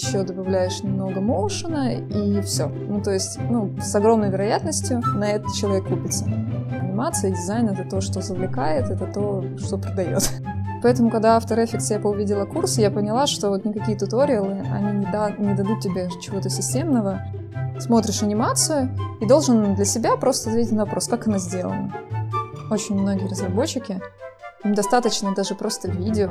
еще добавляешь немного моушена и все. Ну, то есть, ну, с огромной вероятностью на это человек купится. Анимация и дизайн — это то, что завлекает, это то, что продает. Поэтому, когда After Effects я увидела курс, я поняла, что вот никакие туториалы, они не, да, не дадут тебе чего-то системного. Смотришь анимацию и должен для себя просто ответить на вопрос, как она сделана. Очень многие разработчики, им достаточно даже просто видео.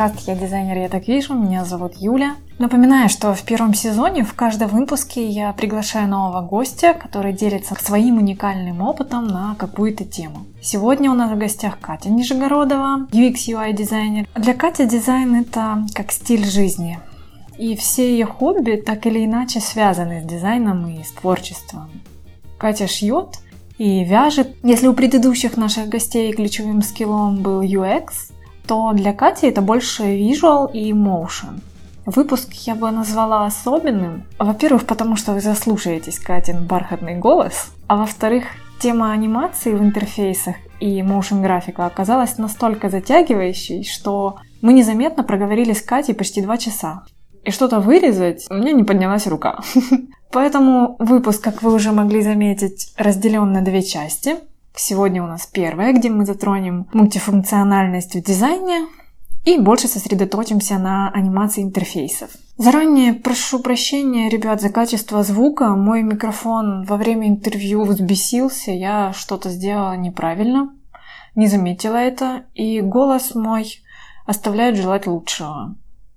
подкаст «Я дизайнер, я так вижу», меня зовут Юля. Напоминаю, что в первом сезоне в каждом выпуске я приглашаю нового гостя, который делится своим уникальным опытом на какую-то тему. Сегодня у нас в гостях Катя Нижегородова, UX UI дизайнер. Для Кати дизайн это как стиль жизни. И все ее хобби так или иначе связаны с дизайном и с творчеством. Катя шьет, и вяжет. Если у предыдущих наших гостей ключевым скиллом был UX, то для Кати это больше visual и motion. Выпуск я бы назвала особенным. Во-первых, потому что вы заслушаетесь Катин бархатный голос, а во-вторых, тема анимации в интерфейсах и motion графика оказалась настолько затягивающей, что мы незаметно проговорили с Катей почти два часа. И что-то вырезать, у меня не поднялась рука. Поэтому выпуск, как вы уже могли заметить, разделен на две части. Сегодня у нас первая, где мы затронем мультифункциональность в дизайне и больше сосредоточимся на анимации интерфейсов. Заранее прошу прощения, ребят, за качество звука. Мой микрофон во время интервью взбесился, я что-то сделала неправильно, не заметила это, и голос мой оставляет желать лучшего.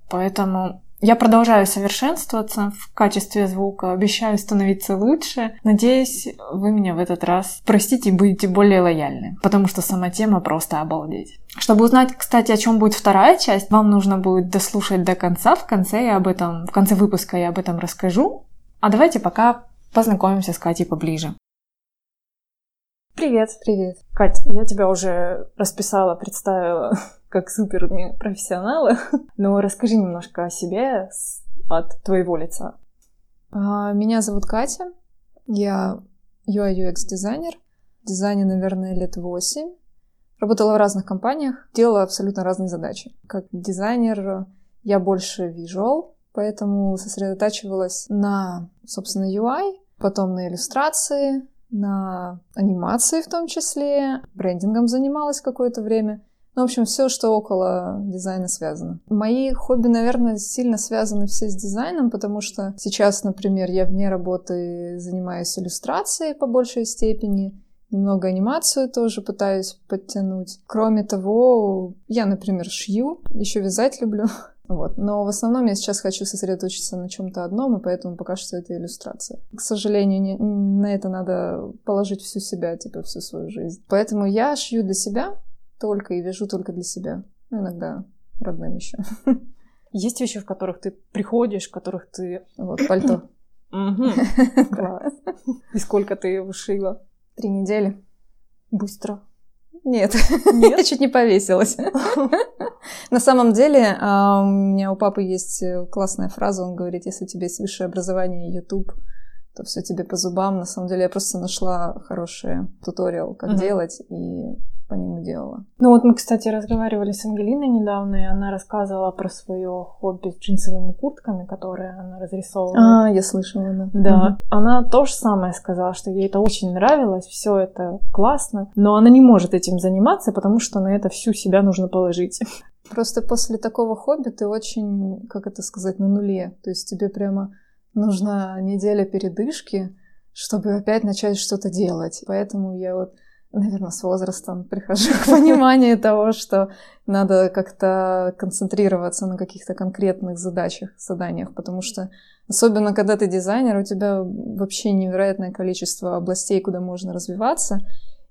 Поэтому я продолжаю совершенствоваться в качестве звука, обещаю становиться лучше. Надеюсь, вы меня в этот раз простите и будете более лояльны, потому что сама тема просто обалдеть. Чтобы узнать, кстати, о чем будет вторая часть, вам нужно будет дослушать до конца. В конце я об этом, в конце выпуска я об этом расскажу. А давайте пока познакомимся с Катей поближе. Привет. Привет. Катя, я тебя уже расписала, представила как супер профессионалы. Но расскажи немножко о себе от твоего лица. А, меня зовут Катя. Я UI UX дизайнер. Дизайне, наверное, лет 8. Работала в разных компаниях, делала абсолютно разные задачи. Как дизайнер я больше visual, поэтому сосредотачивалась на, собственно, UI, потом на иллюстрации, на анимации в том числе, брендингом занималась какое-то время — ну, в общем, все, что около дизайна связано. Мои хобби, наверное, сильно связаны все с дизайном, потому что сейчас, например, я вне работы занимаюсь иллюстрацией по большей степени, немного анимацию тоже пытаюсь подтянуть. Кроме того, я, например, шью, еще вязать люблю. Вот. Но в основном я сейчас хочу сосредоточиться на чем-то одном, и поэтому пока что это иллюстрация. К сожалению, не, на это надо положить всю себя, типа всю свою жизнь. Поэтому я шью для себя, только и вяжу только для себя. Ну, иногда родным еще. Есть вещи, в которых ты приходишь, в которых ты... Вот, пальто. Класс. И сколько ты его шила? Три недели. Быстро. Нет, Нет? я чуть не повесилась. На самом деле, а, у меня у папы есть э, классная фраза, он говорит, если у тебя есть высшее образование и YouTube, то все тебе по зубам. На самом деле, я просто нашла хороший туториал, как делать, и по нему делала. Ну вот мы, кстати, разговаривали с Ангелиной недавно, и она рассказывала про свое хобби с джинсовыми куртками, которые она разрисовывала. А, я слышала, да. Да. Угу. Она то же самое сказала, что ей это очень нравилось, все это классно, но она не может этим заниматься, потому что на это всю себя нужно положить. Просто после такого хобби ты очень, как это сказать, на нуле. То есть тебе прямо нужна неделя передышки, чтобы опять начать что-то делать. Поэтому я вот наверное, с возрастом прихожу к пониманию того, что надо как-то концентрироваться на каких-то конкретных задачах, заданиях, потому что особенно когда ты дизайнер, у тебя вообще невероятное количество областей, куда можно развиваться,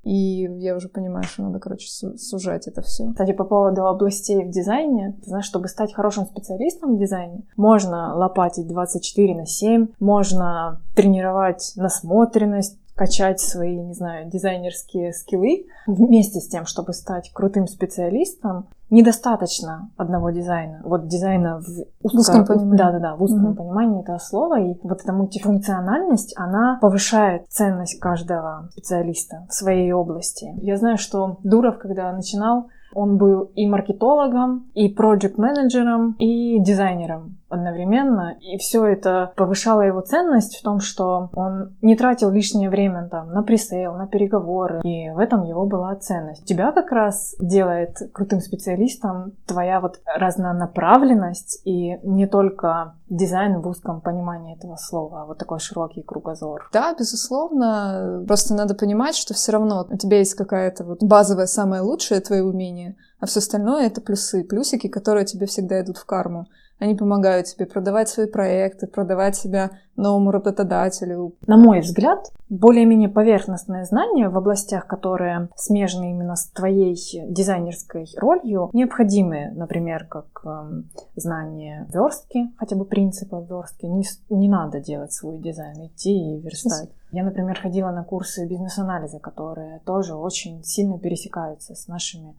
и я уже понимаю, что надо, короче, сужать это все. Кстати, по поводу областей в дизайне, ты знаешь, чтобы стать хорошим специалистом в дизайне, можно лопатить 24 на 7, можно тренировать насмотренность, качать свои, не знаю, дизайнерские скиллы вместе с тем, чтобы стать крутым специалистом, недостаточно одного дизайна. Вот дизайна в узком понимании. Да, да, да, в узком угу. понимании этого слова. И вот эта мультифункциональность, она повышает ценность каждого специалиста в своей области. Я знаю, что Дуров, когда начинал, он был и маркетологом, и проект-менеджером, и дизайнером одновременно. И все это повышало его ценность в том, что он не тратил лишнее время там на пресейл, на переговоры. И в этом его была ценность. Тебя как раз делает крутым специалистом твоя вот разнонаправленность и не только дизайн в узком понимании этого слова, а вот такой широкий кругозор. Да, безусловно. Просто надо понимать, что все равно у тебя есть какая-то вот базовая, самое лучшее твое умение, а все остальное это плюсы, плюсики, которые тебе всегда идут в карму. Они помогают тебе продавать свои проекты, продавать себя новому работодателю. На мой взгляд, более-менее поверхностные знания в областях, которые смежны именно с твоей дизайнерской ролью, необходимы, например, как э, знание верстки, хотя бы принципа верстки. Не, не надо делать свой дизайн, идти и верстать. Я, например, ходила на курсы бизнес-анализа, которые тоже очень сильно пересекаются с нашими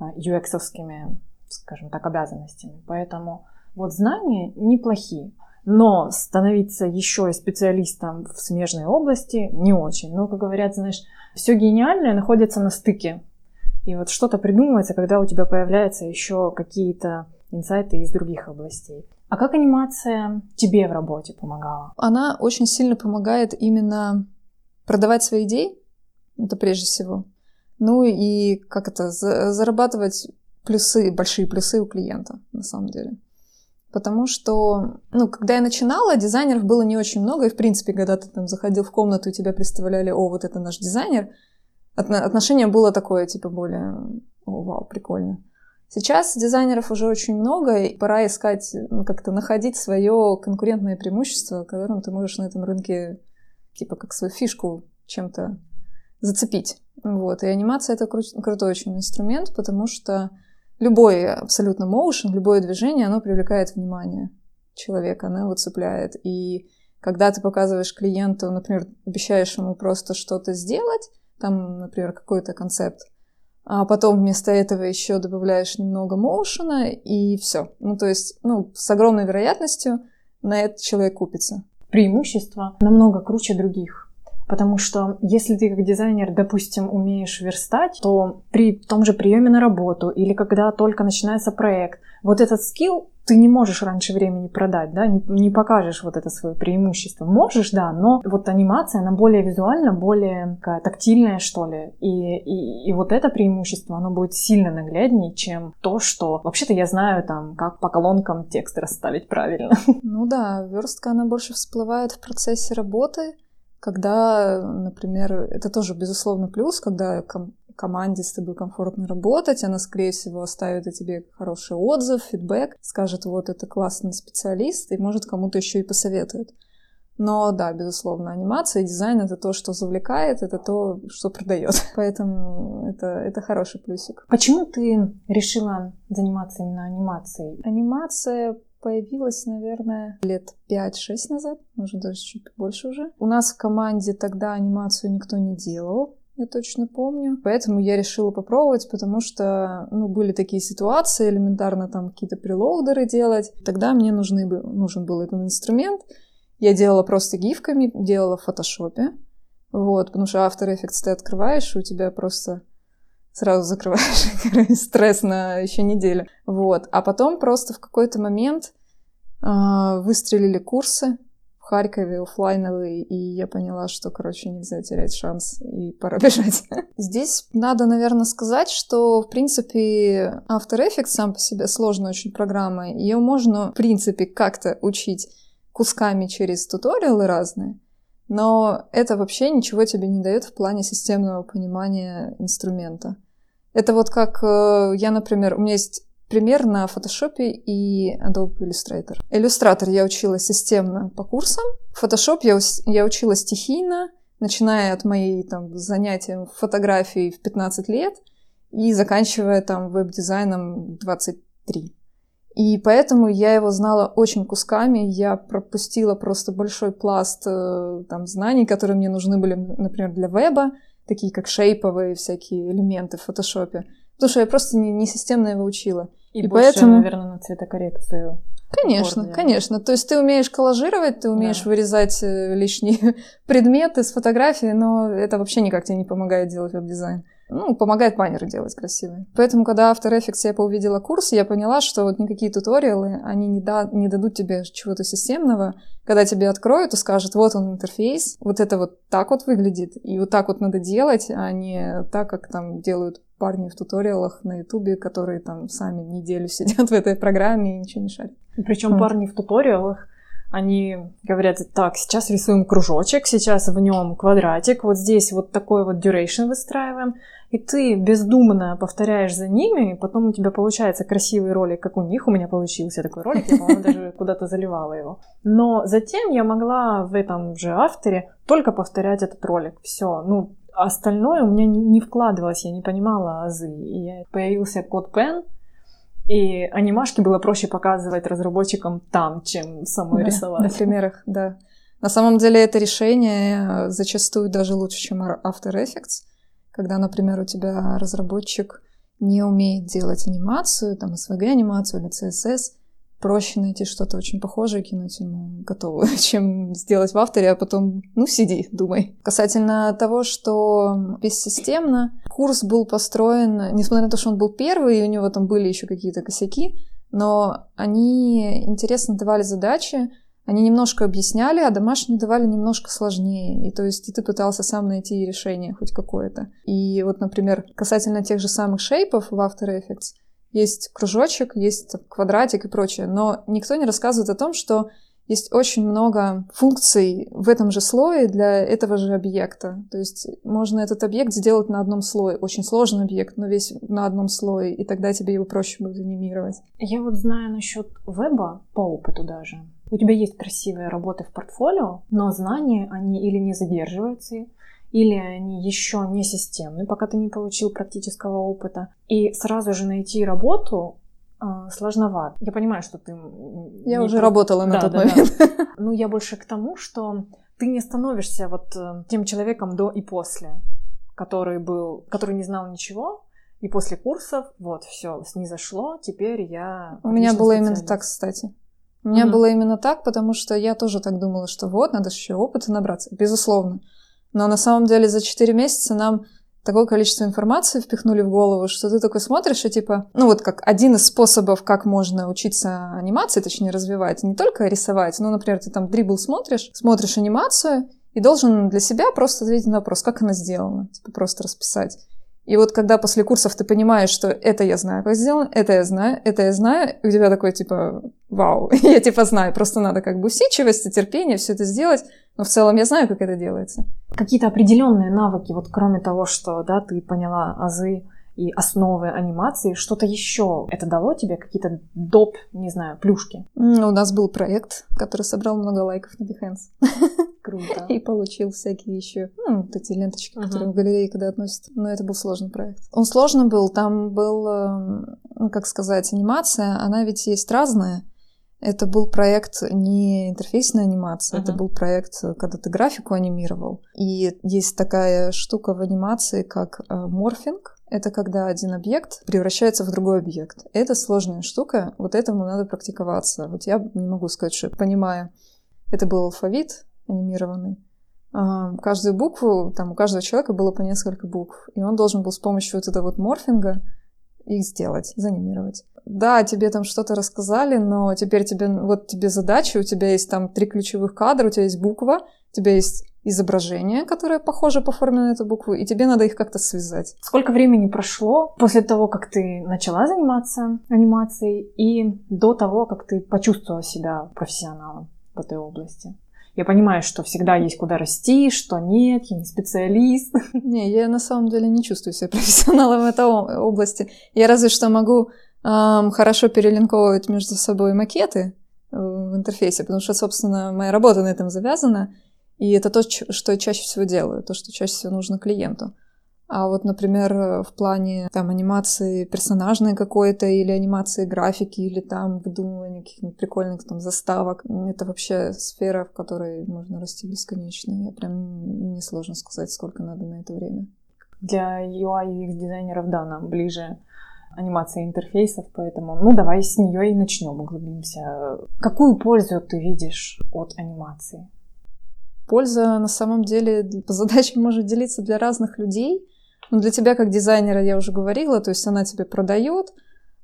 UX-овскими, скажем так, обязанностями. Поэтому вот знания неплохие, но становиться еще и специалистом в смежной области не очень. Ну, как говорят, знаешь, все гениальное находится на стыке. И вот что-то придумывается, когда у тебя появляются еще какие-то инсайты из других областей. А как анимация тебе в работе помогала? Она очень сильно помогает именно продавать свои идеи, это прежде всего. Ну и как это, зарабатывать плюсы, большие плюсы у клиента, на самом деле. Потому что, ну, когда я начинала, дизайнеров было не очень много, и, в принципе, когда ты там заходил в комнату, и тебя представляли, о, вот это наш дизайнер, отношение было такое, типа, более, о, вау, прикольно. Сейчас дизайнеров уже очень много, и пора искать, ну, как-то находить свое конкурентное преимущество, которым ты можешь на этом рынке, типа, как свою фишку чем-то зацепить. Вот. И анимация — это кру- крутой очень инструмент, потому что любой абсолютно моушен, любое движение, оно привлекает внимание человека, оно его цепляет. И когда ты показываешь клиенту, например, обещаешь ему просто что-то сделать, там, например, какой-то концепт, а потом вместо этого еще добавляешь немного моушена, и все. Ну, то есть, ну, с огромной вероятностью на это человек купится. Преимущество намного круче других. Потому что если ты как дизайнер, допустим, умеешь верстать, то при том же приеме на работу или когда только начинается проект, вот этот скилл ты не можешь раньше времени продать, да, не, не покажешь вот это свое преимущество. Можешь, да, но вот анимация, она более визуально, более тактильная, что ли. И, и, и вот это преимущество, оно будет сильно нагляднее, чем то, что вообще-то я знаю там, как по колонкам текст расставить правильно. Ну да, верстка, она больше всплывает в процессе работы, когда, например, это тоже, безусловно, плюс, когда ком- команде с тобой комфортно работать, она, скорее всего, оставит о тебе хороший отзыв, фидбэк, скажет, вот, это классный специалист, и, может, кому-то еще и посоветует. Но да, безусловно, анимация и дизайн это то, что завлекает, это то, что продает. Поэтому это, это хороший плюсик. Почему ты решила заниматься именно анимацией? Анимация появилась, наверное, лет 5-6 назад, может даже чуть больше уже. У нас в команде тогда анимацию никто не делал, я точно помню. Поэтому я решила попробовать, потому что, ну, были такие ситуации, элементарно там какие-то прелоудеры делать. Тогда мне нужны, нужен был этот инструмент. Я делала просто гифками, делала в фотошопе. Вот, потому что After Effects ты открываешь, и у тебя просто сразу закрываешь стресс на еще неделю. Вот. А потом просто в какой-то момент э, выстрелили курсы в Харькове офлайновые, и я поняла, что, короче, нельзя терять шанс, и пора бежать. Здесь надо, наверное, сказать, что, в принципе, After Effects сам по себе сложная очень программа. Ее можно, в принципе, как-то учить кусками через туториалы разные, но это вообще ничего тебе не дает в плане системного понимания инструмента. Это вот как э, я, например, у меня есть пример на Photoshop и Adobe Illustrator. Illustrator я учила системно по курсам. Photoshop я, я учила стихийно, начиная от моей там занятия фотографией в 15 лет и заканчивая там веб-дизайном 23. И поэтому я его знала очень кусками, я пропустила просто большой пласт э, там, знаний, которые мне нужны были, например, для веба, такие как шейповые всякие элементы в фотошопе, потому что я просто не, не системно его учила. И, и больше, поэтому... наверное, на цветокоррекцию. Конечно, Форме. конечно. То есть ты умеешь коллажировать, ты умеешь да. вырезать э, лишние предметы с фотографии, но это вообще никак тебе не помогает делать веб-дизайн ну, помогает баннеры делать красивые. Поэтому, когда After Effects я поувидела курс, я поняла, что вот никакие туториалы, они не, да, не дадут тебе чего-то системного. Когда тебе откроют и скажут, вот он интерфейс, вот это вот так вот выглядит, и вот так вот надо делать, а не так, как там делают парни в туториалах на Ютубе, которые там сами неделю сидят в этой программе и ничего не шарят. Причем вот. парни в туториалах они говорят, так, сейчас рисуем кружочек, сейчас в нем квадратик, вот здесь вот такой вот duration выстраиваем, и ты бездумно повторяешь за ними, и потом у тебя получается красивый ролик, как у них у меня получился такой ролик, я, по-моему, даже куда-то заливала его. Но затем я могла в этом же авторе только повторять этот ролик. Все, ну, остальное у меня не, вкладывалось, я не понимала азы. И появился код Pen, и анимашки было проще показывать разработчикам там, чем самой да, рисовать. На примерах, да. На самом деле это решение зачастую даже лучше, чем After Effects, когда, например, у тебя разработчик не умеет делать анимацию, там SVG-анимацию или CSS, проще найти что-то очень похожее и кинуть ему готовую, чем сделать в авторе, а потом, ну, сиди, думай. Касательно того, что бессистемно, курс был построен, несмотря на то, что он был первый, и у него там были еще какие-то косяки, но они интересно давали задачи, они немножко объясняли, а домашние давали немножко сложнее. И то есть и ты пытался сам найти решение хоть какое-то. И вот, например, касательно тех же самых шейпов в After Effects, есть кружочек, есть квадратик и прочее, но никто не рассказывает о том, что есть очень много функций в этом же слое для этого же объекта. То есть можно этот объект сделать на одном слое. Очень сложный объект, но весь на одном слое, и тогда тебе его проще будет анимировать. Я вот знаю насчет веба по опыту даже. У тебя есть красивые работы в портфолио, но знания, они или не задерживаются, или они еще не системны, пока ты не получил практического опыта. И сразу же найти работу э, сложновато. Я понимаю, что ты... Я уже про... работала на да, тот да, момент. Да. Ну, я больше к тому, что ты не становишься вот э, тем человеком до и после, который был, который не знал ничего, и после курсов, вот, все, снизошло, теперь я... У меня было именно так, кстати. У меня mm-hmm. было именно так, потому что я тоже так думала, что вот, надо еще опыта набраться, безусловно. Но на самом деле за 4 месяца нам такое количество информации впихнули в голову, что ты такой смотришь и типа, ну вот как один из способов, как можно учиться анимации, точнее развивать, не только рисовать, ну, например, ты там дрибл смотришь, смотришь анимацию и должен для себя просто ответить на вопрос, как она сделана, типа просто расписать. И вот когда после курсов ты понимаешь, что это я знаю, как сделано, это я знаю, это я знаю, и у тебя такой типа, вау, я типа знаю, просто надо как бы усидчивость и терпение все это сделать, но в целом я знаю, как это делается. Какие-то определенные навыки, вот кроме того, что, да, ты поняла азы и основы анимации, что-то еще это дало тебе, какие-то доп, не знаю, плюшки? У нас был проект, который собрал много лайков на Behance. Круто. И получил всякие еще, ну, вот эти ленточки, uh-huh. которые в галерее когда относят. Но это был сложный проект. Он сложный был, там был, эм, ну, как сказать, анимация, она ведь есть разная. Это был проект не интерфейсная анимация, uh-huh. это был проект, когда ты графику анимировал. И есть такая штука в анимации, как э, морфинг. Это когда один объект превращается в другой объект. Это сложная штука, вот этому надо практиковаться. Вот я не могу сказать, что я понимаю. Это был алфавит анимированный. А, каждую букву, там у каждого человека было по несколько букв. И он должен был с помощью вот этого вот морфинга их сделать, занимировать да, тебе там что-то рассказали, но теперь тебе, вот тебе задача, у тебя есть там три ключевых кадра, у тебя есть буква, у тебя есть изображение, которое похоже по форме на эту букву, и тебе надо их как-то связать. Сколько времени прошло после того, как ты начала заниматься анимацией, и до того, как ты почувствовала себя профессионалом в этой области? Я понимаю, что всегда есть куда расти, что нет, я не специалист. Не, я на самом деле не чувствую себя профессионалом в этой области. Я разве что могу хорошо перелинковывать между собой макеты э, в интерфейсе, потому что, собственно, моя работа на этом завязана, и это то, что я чаще всего делаю, то, что чаще всего нужно клиенту. А вот, например, в плане там анимации персонажной какой-то или анимации графики или там выдумывания каких-нибудь прикольных там заставок, это вообще сфера, в которой можно расти бесконечно. Я прям мне сложно сказать, сколько надо на это время. Для UI UX дизайнеров, да, нам ближе анимация интерфейсов, поэтому, ну, давай с нее и начнем, углубимся. Какую пользу ты видишь от анимации? Польза на самом деле по задачам может делиться для разных людей. Но для тебя как дизайнера я уже говорила, то есть она тебе продает,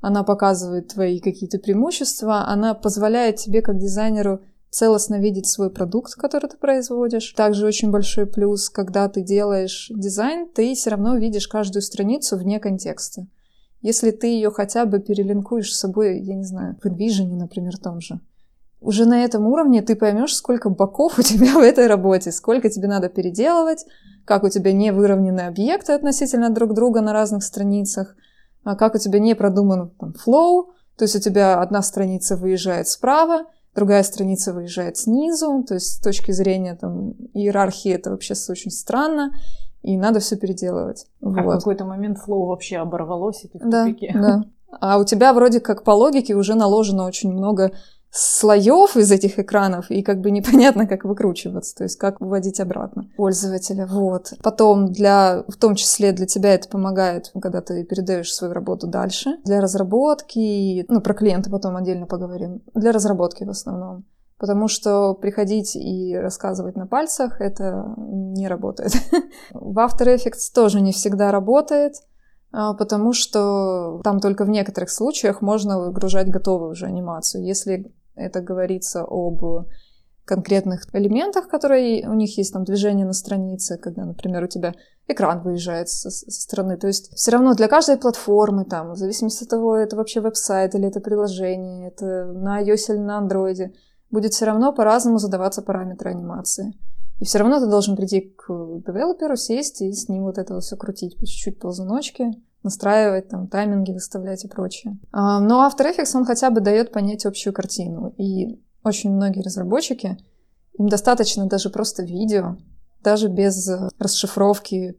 она показывает твои какие-то преимущества, она позволяет тебе как дизайнеру целостно видеть свой продукт, который ты производишь. Также очень большой плюс, когда ты делаешь дизайн, ты все равно видишь каждую страницу вне контекста. Если ты ее хотя бы перелинкуешь с собой, я не знаю, в InVision, например, том же, уже на этом уровне ты поймешь, сколько боков у тебя в этой работе, сколько тебе надо переделывать, как у тебя не выровнены объекты относительно друг друга на разных страницах, а как у тебя не продуман там, флоу, то есть у тебя одна страница выезжает справа, другая страница выезжает снизу, то есть с точки зрения там, иерархии это вообще очень странно, и надо все переделывать. А вот. в какой-то момент флоу вообще оборвалось, и ты в да, тупике. Да, А у тебя вроде как по логике уже наложено очень много слоев из этих экранов, и как бы непонятно, как выкручиваться, то есть как выводить обратно пользователя. Вот. Потом для, в том числе для тебя это помогает, когда ты передаешь свою работу дальше. Для разработки, ну, про клиента потом отдельно поговорим. Для разработки в основном. Потому что приходить и рассказывать на пальцах это не работает. В After Effects тоже не всегда работает, а, потому что там только в некоторых случаях можно выгружать готовую уже анимацию. Если это говорится об конкретных элементах, которые у них есть там движение на странице, когда, например, у тебя экран выезжает со, со стороны. То есть все равно для каждой платформы, там, в зависимости от того, это вообще веб-сайт или это приложение, это на iOS или на Android, будет все равно по-разному задаваться параметры анимации. И все равно ты должен прийти к девелоперу, сесть и с ним вот это все крутить по чуть-чуть ползуночки, настраивать, там, тайминги выставлять и прочее. А, но After Effects, он хотя бы дает понять общую картину. И очень многие разработчики, им достаточно даже просто видео, даже без расшифровки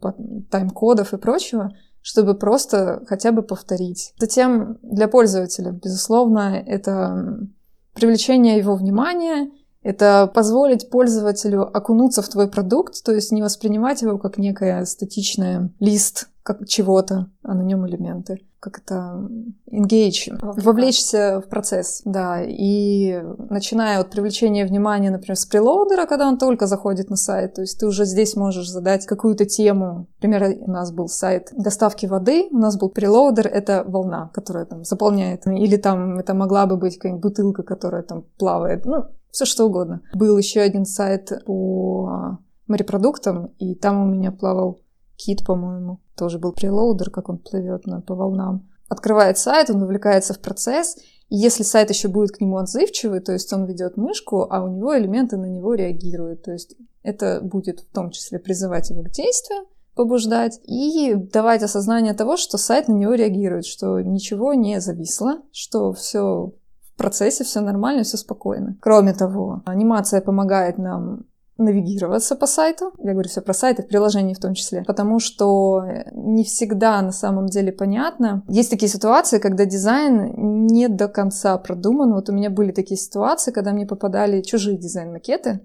тайм-кодов и прочего, чтобы просто хотя бы повторить. Затем для пользователя, безусловно, это привлечение его внимания, это позволить пользователю окунуться в твой продукт, то есть не воспринимать его как некое статичное лист как чего-то, а на нем элементы. Как это engage, вовлечься в процесс, да. И начиная от привлечения внимания, например, с прелоудера, когда он только заходит на сайт, то есть ты уже здесь можешь задать какую-то тему. Например, у нас был сайт доставки воды, у нас был прелоудер, это волна, которая там заполняет. Или там это могла бы быть какая-нибудь бутылка, которая там плавает. Ну, все что угодно. Был еще один сайт по морепродуктам, и там у меня плавал кит, по-моему. Тоже был прелоудер, как он плывет на, по волнам. Открывает сайт, он вовлекается в процесс, и если сайт еще будет к нему отзывчивый, то есть он ведет мышку, а у него элементы на него реагируют. То есть это будет в том числе призывать его к действию, побуждать и давать осознание того, что сайт на него реагирует, что ничего не зависло, что все в процессе, все нормально, все спокойно. Кроме того, анимация помогает нам навигироваться по сайту. Я говорю все про сайты, в приложении в том числе. Потому что не всегда на самом деле понятно. Есть такие ситуации, когда дизайн не до конца продуман. Вот у меня были такие ситуации, когда мне попадали чужие дизайн-макеты,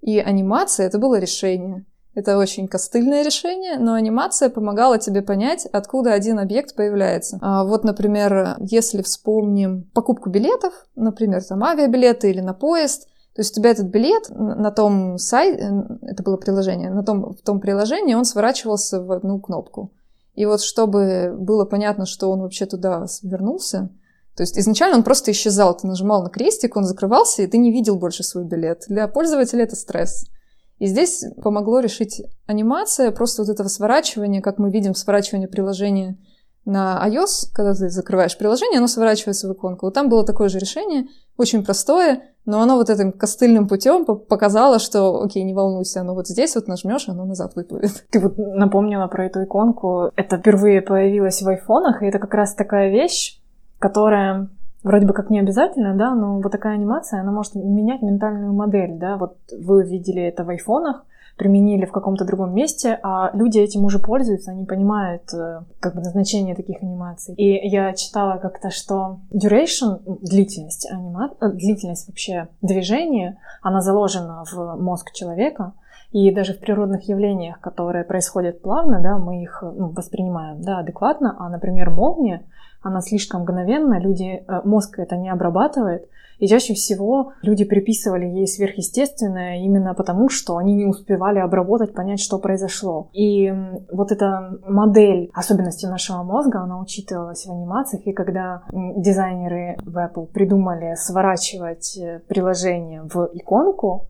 и анимация — это было решение. Это очень костыльное решение, но анимация помогала тебе понять, откуда один объект появляется. А вот, например, если вспомним покупку билетов, например, там авиабилеты или на поезд, то есть у тебя этот билет на том сайте, это было приложение, на том, в том приложении он сворачивался в одну кнопку. И вот чтобы было понятно, что он вообще туда вернулся, то есть изначально он просто исчезал, ты нажимал на крестик, он закрывался, и ты не видел больше свой билет. Для пользователя это стресс. И здесь помогло решить анимация, просто вот этого сворачивания, как мы видим сворачивание приложения на iOS, когда ты закрываешь приложение, оно сворачивается в иконку. Вот там было такое же решение, очень простое, но оно вот этим костыльным путем показало, что, окей, не волнуйся, оно вот здесь вот нажмешь, оно назад выплывет. Ты вот напомнила про эту иконку. Это впервые появилось в айфонах, и это как раз такая вещь, которая вроде бы как не обязательно, да, но вот такая анимация, она может менять ментальную модель, да. Вот вы видели это в айфонах, применили в каком-то другом месте, а люди этим уже пользуются, они понимают э, как бы назначение таких анимаций. И я читала как-то, что duration, длительность анима... Э, длительность вообще движения, она заложена в мозг человека, и даже в природных явлениях, которые происходят плавно, да, мы их ну, воспринимаем да, адекватно, а, например, молния, она слишком мгновенна, люди, э, мозг это не обрабатывает, и чаще всего люди приписывали ей сверхъестественное именно потому, что они не успевали обработать, понять, что произошло. И вот эта модель особенностей нашего мозга, она учитывалась в анимациях, и когда дизайнеры в Apple придумали сворачивать э, приложение в иконку,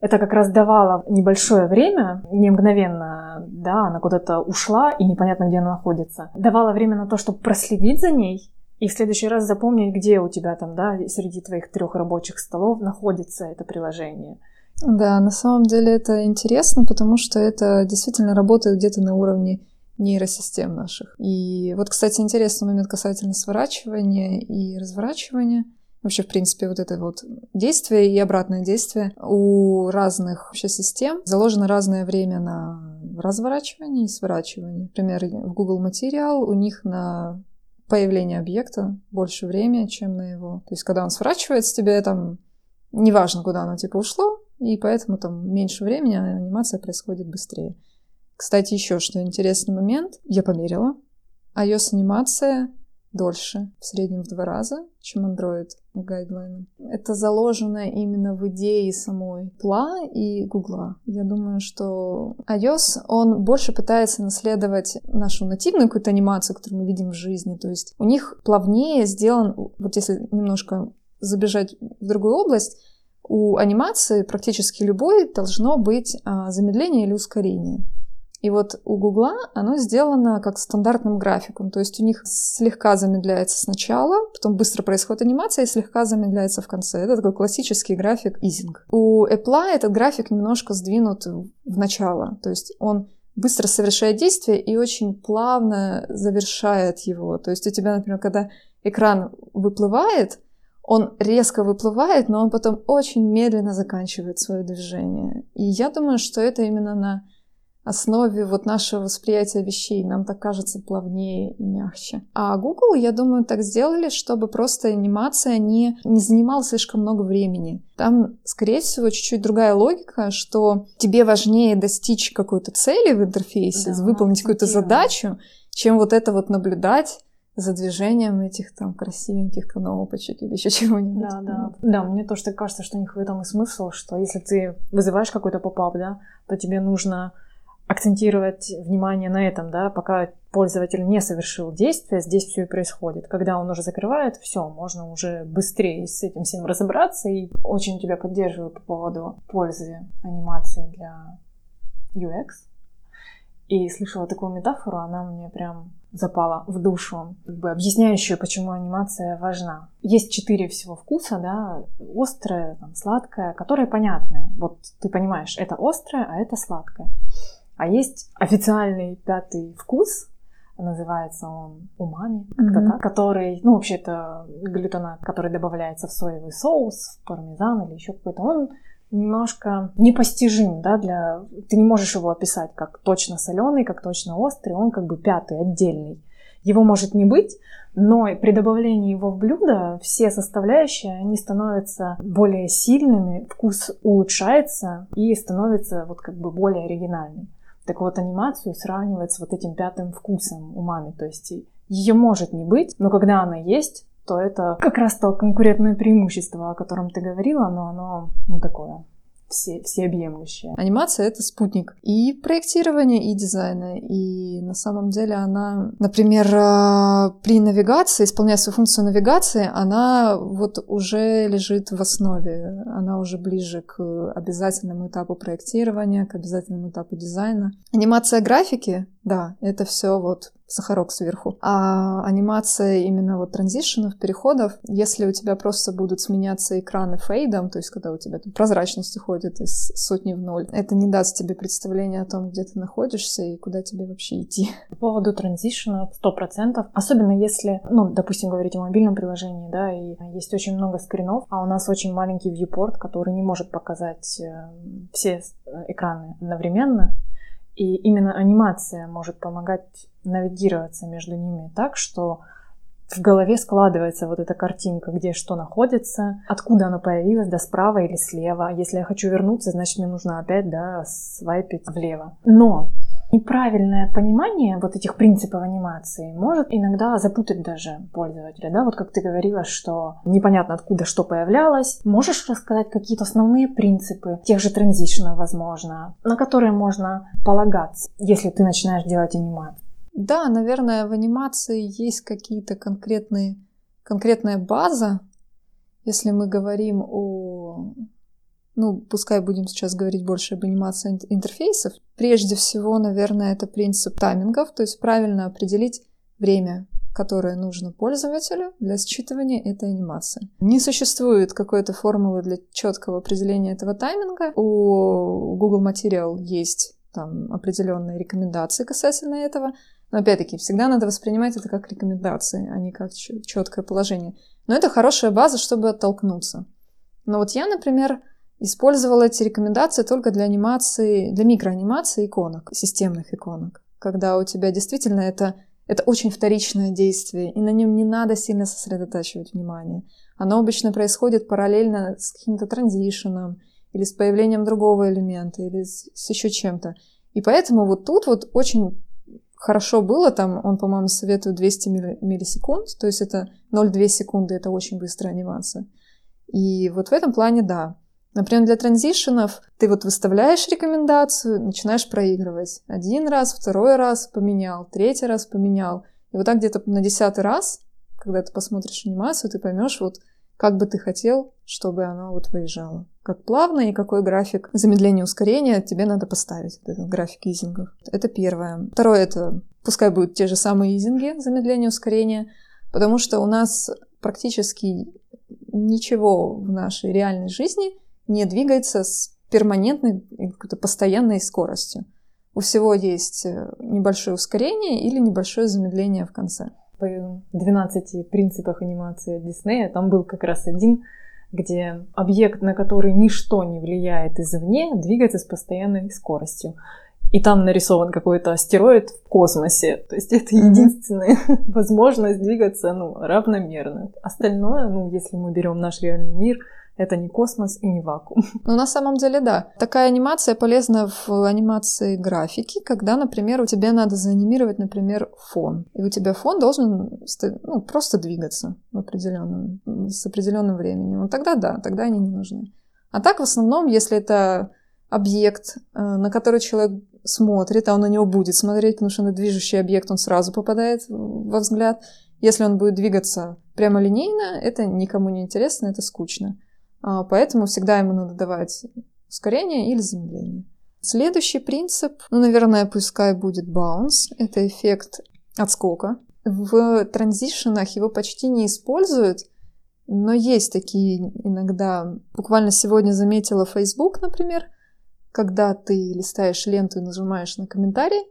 это как раз давало небольшое время, не мгновенно, да, она куда-то ушла и непонятно, где она находится. Давало время на то, чтобы проследить за ней и в следующий раз запомнить, где у тебя там, да, среди твоих трех рабочих столов находится это приложение. Да, на самом деле это интересно, потому что это действительно работает где-то на уровне нейросистем наших. И вот, кстати, интересный момент касательно сворачивания и разворачивания вообще, в принципе, вот это вот действие и обратное действие у разных вообще систем заложено разное время на разворачивание и сворачивание. Например, в Google Material у них на появление объекта больше времени, чем на его. То есть, когда он сворачивается, тебе там неважно, куда оно типа ушло, и поэтому там меньше времени, а анимация происходит быстрее. Кстати, еще что интересный момент, я померила. iOS-анимация дольше, в среднем в два раза, чем Android гайдлайном. Это заложено именно в идее самой Пла и Гугла. Я думаю, что iOS, он больше пытается наследовать нашу нативную какую-то анимацию, которую мы видим в жизни. То есть у них плавнее сделан, вот если немножко забежать в другую область, у анимации практически любой должно быть а, замедление или ускорение. И вот у Гугла оно сделано как стандартным графиком, то есть у них слегка замедляется сначала, потом быстро происходит анимация и слегка замедляется в конце. Это такой классический график изинг. У Apple этот график немножко сдвинут в начало, то есть он быстро совершает действие и очень плавно завершает его. То есть у тебя, например, когда экран выплывает, он резко выплывает, но он потом очень медленно заканчивает свое движение. И я думаю, что это именно на основе вот нашего восприятия вещей. Нам так кажется плавнее и мягче. А Google, я думаю, так сделали, чтобы просто анимация не, не занимала слишком много времени. Там, скорее всего, чуть-чуть другая логика, что тебе важнее достичь какой-то цели в интерфейсе, да, выполнить какую-то задачу, чем вот это вот наблюдать за движением этих там красивеньких кнопочек или еще чего-нибудь. Да, да. Да, мне тоже так кажется, что у них в этом и смысл, что если ты вызываешь какой-то поп-ап, да, то тебе нужно акцентировать внимание на этом, да, пока пользователь не совершил действия, здесь все и происходит. Когда он уже закрывает, все, можно уже быстрее с этим всем разобраться. И очень тебя поддерживаю по поводу пользы анимации для UX. И слышала такую метафору, она мне прям запала в душу, как бы объясняющую, почему анимация важна. Есть четыре всего вкуса, да, острое, там, сладкое, которое понятное. Вот ты понимаешь, это острое, а это сладкое. А есть официальный пятый вкус, называется он умами, mm-hmm. так, который, ну, вообще это глютонат, который добавляется в соевый соус, в пармезан или еще какой-то, он немножко непостижим, да, для... Ты не можешь его описать как точно соленый, как точно острый, он как бы пятый, отдельный. Его может не быть, но при добавлении его в блюдо все составляющие, они становятся более сильными, вкус улучшается и становится вот как бы более оригинальным. Так вот, анимацию сравнивать с вот этим пятым вкусом умами. То есть ее может не быть, но когда она есть, то это как раз то конкурентное преимущество, о котором ты говорила, но оно ну, такое все, всеобъемлющая. Анимация — это спутник и проектирования, и дизайна. И на самом деле она, например, а, при навигации, исполняя свою функцию навигации, она вот уже лежит в основе. Она уже ближе к обязательному этапу проектирования, к обязательному этапу дизайна. Анимация графики, да, это все вот сахарок сверху. А анимация именно вот транзишенов, переходов, если у тебя просто будут сменяться экраны фейдом, то есть когда у тебя там прозрачность уходит из сотни в ноль, это не даст тебе представления о том, где ты находишься и куда тебе вообще идти. По поводу транзишенов, сто процентов. Особенно если, ну, допустим, говорить о мобильном приложении, да, и есть очень много скринов, а у нас очень маленький viewport, который не может показать э, все э, экраны одновременно. И именно анимация может помогать навигироваться между ними так, что в голове складывается вот эта картинка, где что находится, откуда оно появилось, да справа или слева. Если я хочу вернуться, значит мне нужно опять, да, свайпить влево. Но неправильное понимание вот этих принципов анимации может иногда запутать даже пользователя, да, вот как ты говорила, что непонятно откуда что появлялось. Можешь рассказать какие-то основные принципы тех же транзишенов, возможно, на которые можно полагаться, если ты начинаешь делать анимацию? Да, наверное, в анимации есть какие-то конкретные, конкретная база, если мы говорим о ну, пускай будем сейчас говорить больше об анимации интерфейсов. Прежде всего, наверное, это принцип таймингов, то есть правильно определить время, которое нужно пользователю для считывания этой анимации. Не существует какой-то формулы для четкого определения этого тайминга. У Google Material есть там определенные рекомендации касательно этого. Но опять-таки, всегда надо воспринимать это как рекомендации, а не как четкое положение. Но это хорошая база, чтобы оттолкнуться. Но вот я, например, Использовала эти рекомендации только для анимации, для микроанимации иконок, системных иконок. Когда у тебя действительно это, это очень вторичное действие, и на нем не надо сильно сосредотачивать внимание. Оно обычно происходит параллельно с каким-то транзишеном, или с появлением другого элемента, или с, с еще чем-то. И поэтому вот тут вот очень хорошо было, там он, по-моему, советует 200 миллисекунд, то есть это 0,2 секунды, это очень быстрая анимация. И вот в этом плане, да, Например, для транзишенов ты вот выставляешь рекомендацию, начинаешь проигрывать. Один раз, второй раз поменял, третий раз поменял. И вот так где-то на десятый раз, когда ты посмотришь анимацию, ты поймешь, вот как бы ты хотел, чтобы оно вот выезжало. Как плавно и какой график замедления ускорения тебе надо поставить, этот график изингов. Это первое. Второе — это пускай будут те же самые изинги замедления ускорения, потому что у нас практически ничего в нашей реальной жизни — не двигается с перманентной, какой-то постоянной скоростью. У всего есть э, небольшое ускорение или небольшое замедление в конце. В 12 принципах анимации Диснея там был как раз один, где объект, на который ничто не влияет извне, двигается с постоянной скоростью. И там нарисован какой-то астероид в космосе. То есть это единственная mm-hmm. возможность двигаться ну, равномерно. Остальное, ну, если мы берем наш реальный мир, это не космос и не вакуум. Ну, на самом деле, да. Такая анимация полезна в анимации графики, когда, например, у тебя надо заанимировать, например, фон. И у тебя фон должен ну, просто двигаться в определенном, с определенным временем. Вот тогда да, тогда они не нужны. А так, в основном, если это объект, э, на который человек смотрит, а он на него будет смотреть, потому что на движущий объект он сразу попадает во взгляд. Если он будет двигаться прямолинейно, это никому не интересно, это скучно. А, поэтому всегда ему надо давать ускорение или замедление. Следующий принцип, ну, наверное, пускай будет bounce. Это эффект отскока. В транзишенах его почти не используют, но есть такие иногда. Буквально сегодня заметила Facebook, например, когда ты листаешь ленту и нажимаешь на комментарий,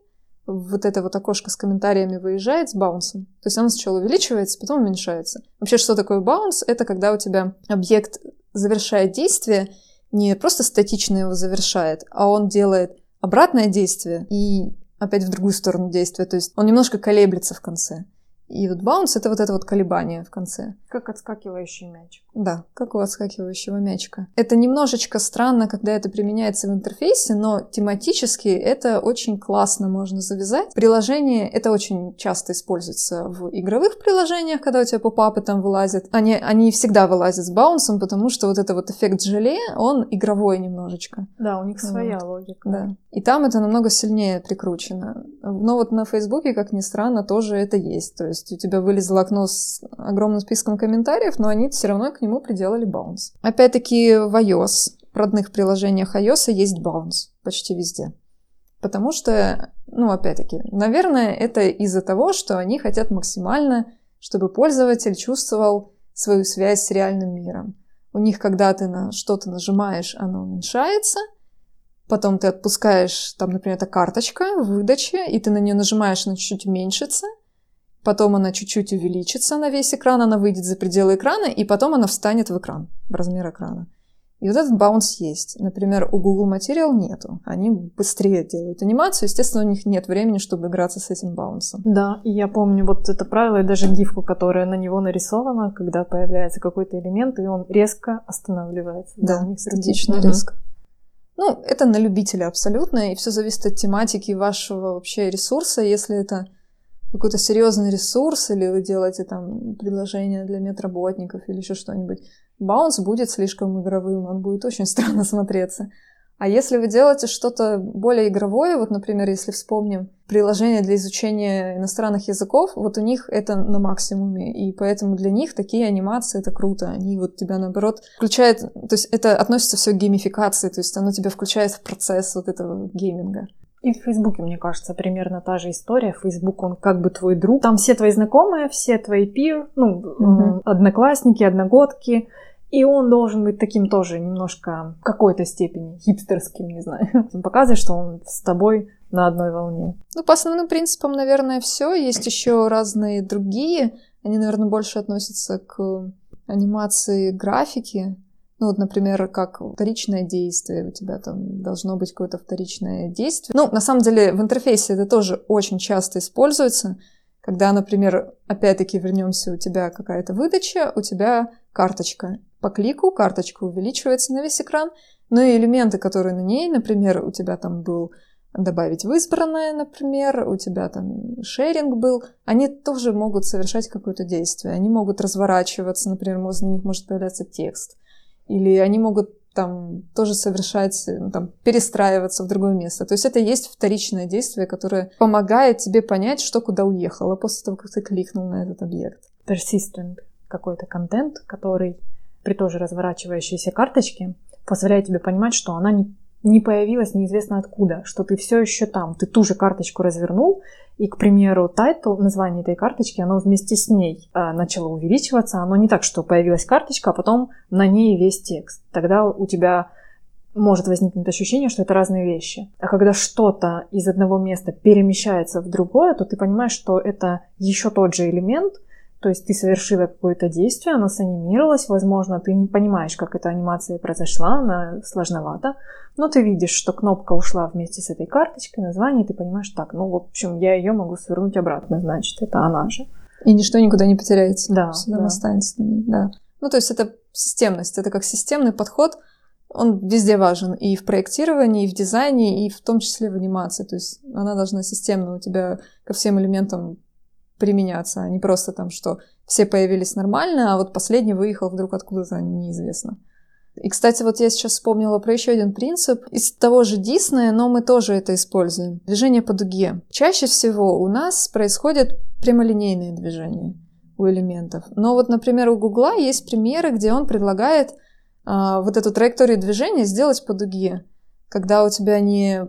вот это вот окошко с комментариями выезжает с баунсом. То есть оно сначала увеличивается, потом уменьшается. Вообще, что такое баунс? Это когда у тебя объект завершает действие, не просто статично его завершает, а он делает обратное действие и опять в другую сторону действия. То есть он немножко колеблется в конце. И вот баунс — это вот это вот колебание в конце. Как отскакивающий мячик. Да, как у отскакивающего мячика. Это немножечко странно, когда это применяется в интерфейсе, но тематически это очень классно можно завязать. Приложение, это очень часто используется в игровых приложениях, когда у тебя попапы там вылазят. Они, они всегда вылазят с баунсом, потому что вот это вот эффект желе, он игровой немножечко. Да, у них своя вот. логика. Да. И там это намного сильнее прикручено. Но вот на Фейсбуке, как ни странно, тоже это есть. То есть у тебя вылезло окно с огромным списком комментариев, но они все равно к нему приделали баунс. Опять-таки в iOS, в родных приложениях iOS есть баунс почти везде. Потому что, ну, опять-таки, наверное, это из-за того, что они хотят максимально, чтобы пользователь чувствовал свою связь с реальным миром. У них, когда ты на что-то нажимаешь, оно уменьшается, потом ты отпускаешь, там, например, эта карточка в выдаче, и ты на нее нажимаешь, она чуть-чуть уменьшится, потом она чуть-чуть увеличится на весь экран, она выйдет за пределы экрана, и потом она встанет в экран, в размер экрана. И вот этот баунс есть. Например, у Google Material нету. Они быстрее делают анимацию. Естественно, у них нет времени, чтобы играться с этим баунсом. Да, и я помню вот это правило, и даже гифку, которая на него нарисована, когда появляется какой-то элемент, и он резко останавливается. Да, да статично резко. Ну, это на любителя абсолютно, и все зависит от тематики вашего вообще ресурса. Если это какой-то серьезный ресурс, или вы делаете там предложение для медработников или еще что-нибудь, баунс будет слишком игровым, он будет очень странно смотреться. А если вы делаете что-то более игровое, вот, например, если вспомним приложение для изучения иностранных языков, вот у них это на максимуме, и поэтому для них такие анимации это круто. Они вот тебя, наоборот, включают, то есть это относится все к геймификации, то есть оно тебя включает в процесс вот этого гейминга. И в Фейсбуке, мне кажется, примерно та же история. Фейсбук, он как бы твой друг. Там все твои знакомые, все твои пир, ну, угу. одноклассники, одногодки. И он должен быть таким тоже немножко в какой-то степени хипстерским, не знаю. Он показывает, что он с тобой на одной волне. Ну, по основным принципам, наверное, все. Есть еще разные другие. Они, наверное, больше относятся к анимации графики. Ну, вот, например, как вторичное действие, у тебя там должно быть какое-то вторичное действие. Ну, на самом деле, в интерфейсе это тоже очень часто используется, когда, например, опять-таки вернемся, у тебя какая-то выдача, у тебя карточка. По клику карточка увеличивается на весь экран, но и элементы, которые на ней, например, у тебя там был добавить в избранное, например, у тебя там шеринг был, они тоже могут совершать какое-то действие. Они могут разворачиваться, например, на них может появляться текст. Или они могут там тоже совершать, ну, там, перестраиваться в другое место. То есть это есть вторичное действие, которое помогает тебе понять, что куда уехало после того, как ты кликнул на этот объект. Persistent какой-то контент, который при той же разворачивающейся карточке позволяет тебе понимать, что она не, не появилась неизвестно откуда, что ты все еще там. Ты ту же карточку развернул, и, к примеру, title, название этой карточки, оно вместе с ней э, начало увеличиваться. Оно не так, что появилась карточка, а потом на ней весь текст. Тогда у тебя может возникнуть ощущение, что это разные вещи. А когда что-то из одного места перемещается в другое, то ты понимаешь, что это еще тот же элемент, то есть ты совершила какое-то действие, оно санимировалось, возможно, ты не понимаешь, как эта анимация произошла, она сложновата, но ты видишь, что кнопка ушла вместе с этой карточкой, название, и ты понимаешь, так, ну, в общем, я ее могу свернуть обратно, значит, это она же. И ничто никуда не потеряется. Да. Всегда да. останется на ней, да. Ну, то есть это системность, это как системный подход, он везде важен, и в проектировании, и в дизайне, и в том числе в анимации. То есть она должна системно у тебя ко всем элементам применяться, а не просто там, что все появились нормально, а вот последний выехал вдруг откуда-то неизвестно. И, кстати, вот я сейчас вспомнила про еще один принцип из того же Диснея, но мы тоже это используем. Движение по дуге. Чаще всего у нас происходит прямолинейные движения у элементов. Но вот, например, у Гугла есть примеры, где он предлагает а, вот эту траекторию движения сделать по дуге. Когда у тебя не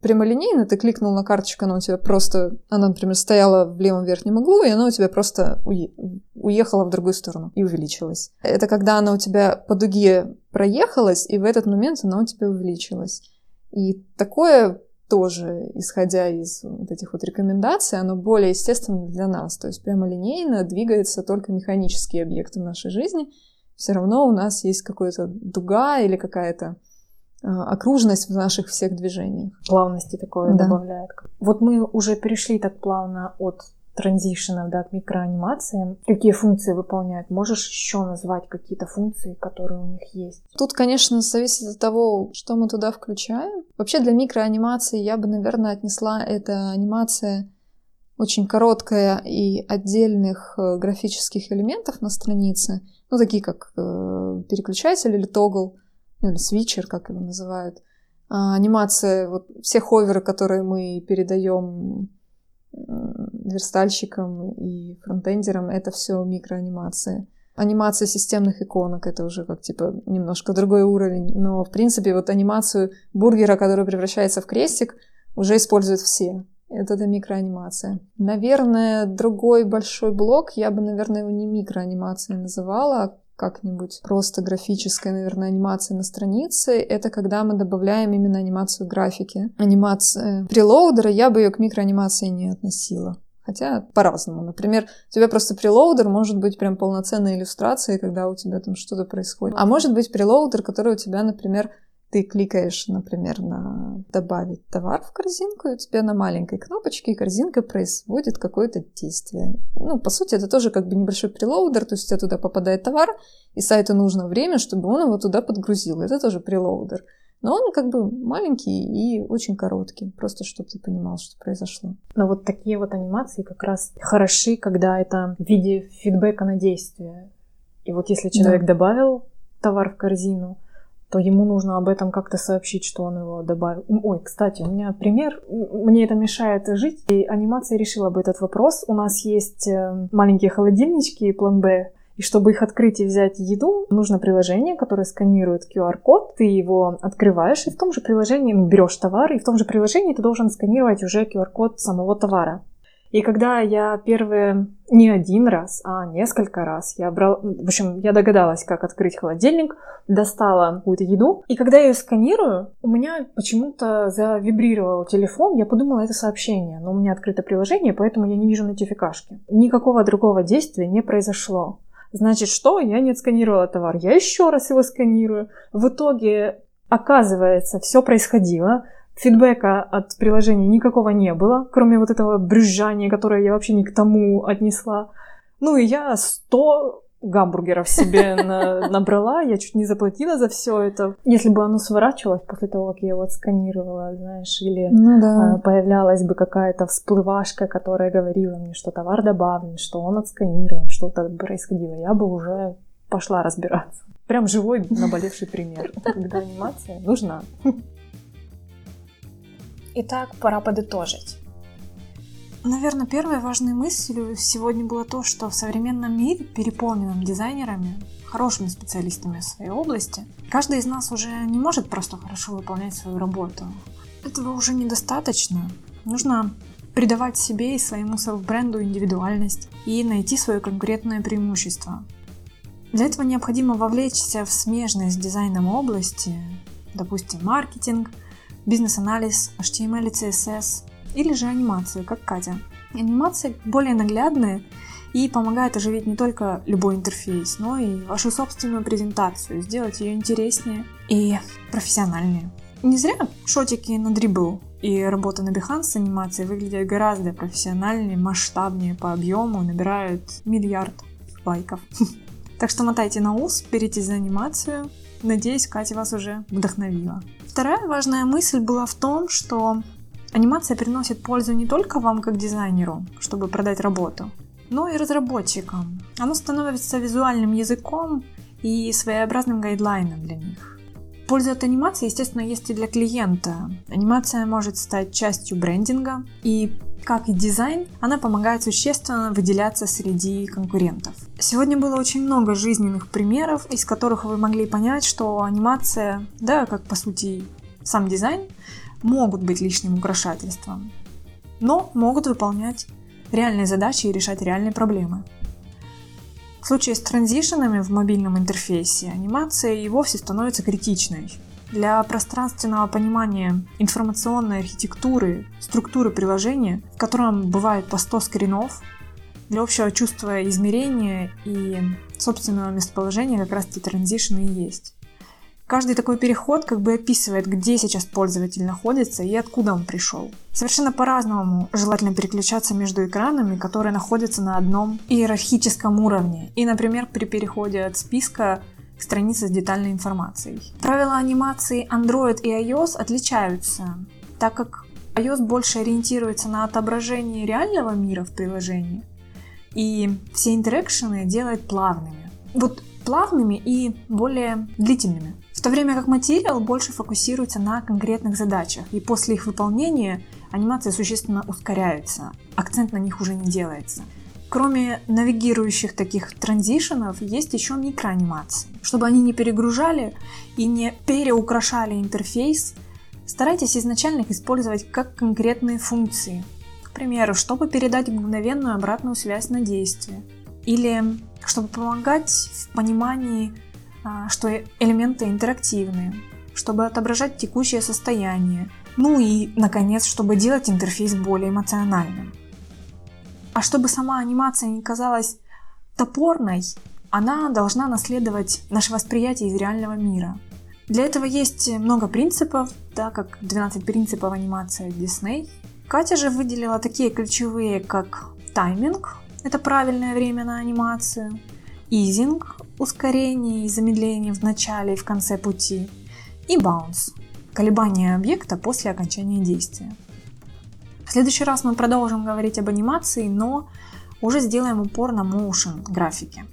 прямолинейно, ты кликнул на карточку, она у тебя просто, она, например, стояла в левом верхнем углу, и она у тебя просто уе- уехала в другую сторону и увеличилась. Это когда она у тебя по дуге проехалась, и в этот момент она у тебя увеличилась. И такое тоже, исходя из вот этих вот рекомендаций, оно более естественно для нас. То есть прямолинейно двигается только механические объекты в нашей жизни. Все равно у нас есть какая-то дуга или какая-то окружность в наших всех движениях. Плавности такое да. добавляет. Вот мы уже перешли так плавно от транзишенов да, к микроанимациям. Какие функции выполняют? Можешь еще назвать какие-то функции, которые у них есть? Тут, конечно, зависит от того, что мы туда включаем. Вообще для микроанимации я бы, наверное, отнесла это анимация очень короткая и отдельных э, графических элементов на странице, ну, такие как э, переключатель или тогл, или свитчер, как его называют. А, анимация, вот все ховеры, которые мы передаем верстальщикам и фронтендерам, это все микроанимации. Анимация системных иконок это уже как типа немножко другой уровень, но в принципе вот анимацию бургера, который превращается в крестик, уже используют все. Это, это микроанимация. Наверное, другой большой блок, я бы, наверное, его не микроанимацией называла, а как-нибудь просто графическая, наверное, анимация на странице, это когда мы добавляем именно анимацию графики. Анимация прелоудера, я бы ее к микроанимации не относила. Хотя по-разному. Например, у тебя просто прелоудер может быть прям полноценной иллюстрацией, когда у тебя там что-то происходит. А может быть прелоудер, который у тебя, например, ты кликаешь, например, на «добавить товар в корзинку», и у тебя на маленькой кнопочке корзинка производит какое-то действие. Ну, по сути, это тоже как бы небольшой прелоудер, то есть у тебя туда попадает товар, и сайту нужно время, чтобы он его туда подгрузил. Это тоже прелоудер. Но он как бы маленький и очень короткий, просто чтобы ты понимал, что произошло. Но вот такие вот анимации как раз хороши, когда это в виде фидбэка на действие. И вот если человек да. добавил товар в корзину, то ему нужно об этом как-то сообщить, что он его добавил. Ой, кстати, у меня пример, мне это мешает жить, и анимация решила бы этот вопрос. У нас есть э, маленькие холодильнички, план Б, и чтобы их открыть и взять еду, нужно приложение, которое сканирует QR-код. Ты его открываешь, и в том же приложении ну, берешь товар, и в том же приложении ты должен сканировать уже QR-код самого товара. И когда я первые не один раз, а несколько раз, я брал, в общем, я догадалась, как открыть холодильник, достала какую-то еду, и когда я ее сканирую, у меня почему-то завибрировал телефон, я подумала, это сообщение, но у меня открыто приложение, поэтому я не вижу нотификашки. Никакого другого действия не произошло. Значит, что? Я не отсканировала товар. Я еще раз его сканирую. В итоге, оказывается, все происходило. Фидбэка от приложения никакого не было, кроме вот этого брюзжания, которое я вообще не к тому отнесла. Ну и я 100 гамбургеров себе на, набрала, я чуть не заплатила за все это. Если бы оно сворачивалось после того, как я его отсканировала, знаешь, или ну, да. а, появлялась бы какая-то всплывашка, которая говорила мне, что товар добавлен, что он отсканирован, что-то происходило, я бы уже пошла разбираться. Прям живой наболевший пример, когда анимация нужна. Итак, пора подытожить. Наверное, первой важной мыслью сегодня было то, что в современном мире, переполненном дизайнерами, хорошими специалистами в своей области, каждый из нас уже не может просто хорошо выполнять свою работу. Этого уже недостаточно. Нужно придавать себе и своему селф-бренду индивидуальность и найти свое конкретное преимущество. Для этого необходимо вовлечься в смежные с дизайном области, допустим, маркетинг, бизнес-анализ, HTML и CSS, или же анимацию, как Катя. Анимация более наглядная и помогает оживить не только любой интерфейс, но и вашу собственную презентацию, сделать ее интереснее и профессиональнее. Не зря шотики на дрибл и работа на Behance с анимацией выглядят гораздо профессиональнее, масштабнее по объему, набирают миллиард лайков. Так что мотайте на ус, беритесь за анимацию. Надеюсь, Катя вас уже вдохновила. Вторая важная мысль была в том, что Анимация приносит пользу не только вам как дизайнеру, чтобы продать работу, но и разработчикам. Оно становится визуальным языком и своеобразным гайдлайном для них. Польза от анимации, естественно, есть и для клиента. Анимация может стать частью брендинга, и как и дизайн, она помогает существенно выделяться среди конкурентов. Сегодня было очень много жизненных примеров, из которых вы могли понять, что анимация, да, как по сути сам дизайн, могут быть лишним украшательством, но могут выполнять реальные задачи и решать реальные проблемы. В случае с транзишенами в мобильном интерфейсе анимация и вовсе становится критичной. Для пространственного понимания информационной архитектуры, структуры приложения, в котором бывает по 100 скринов, для общего чувства измерения и собственного местоположения как раз эти транзишены и есть. Каждый такой переход как бы описывает, где сейчас пользователь находится и откуда он пришел. Совершенно по-разному желательно переключаться между экранами, которые находятся на одном иерархическом уровне. И, например, при переходе от списка к странице с детальной информацией. Правила анимации Android и iOS отличаются, так как iOS больше ориентируется на отображение реального мира в приложении, и все интеракшены делает плавными. Вот плавными и более длительными. В то время как материал больше фокусируется на конкретных задачах, и после их выполнения анимация существенно ускоряется, акцент на них уже не делается. Кроме навигирующих таких транзишенов, есть еще микроанимации. Чтобы они не перегружали и не переукрашали интерфейс, Старайтесь изначально их использовать как конкретные функции. К примеру, чтобы передать мгновенную обратную связь на действие. Или чтобы помогать в понимании, а, что элементы интерактивные, чтобы отображать текущее состояние, ну и, наконец, чтобы делать интерфейс более эмоциональным. А чтобы сама анимация не казалась топорной, она должна наследовать наше восприятие из реального мира. Для этого есть много принципов, да, как 12 принципов анимации Disney. Катя же выделила такие ключевые, как тайминг, это правильное время на анимацию, изинг, ускорение и замедление в начале и в конце пути, и bounce, колебание объекта после окончания действия. В следующий раз мы продолжим говорить об анимации, но уже сделаем упор на motion графики.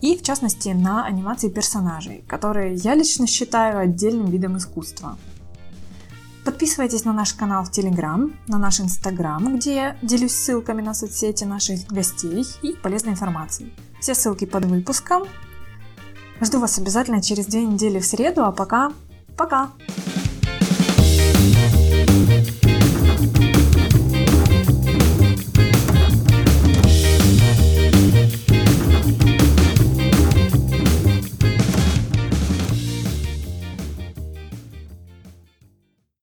И в частности на анимации персонажей, которые я лично считаю отдельным видом искусства. Подписывайтесь на наш канал в Телеграм, на наш Инстаграм, где я делюсь ссылками на соцсети наших гостей и полезной информацией. Все ссылки под выпуском. Жду вас обязательно через две недели в среду, а пока пока! thank you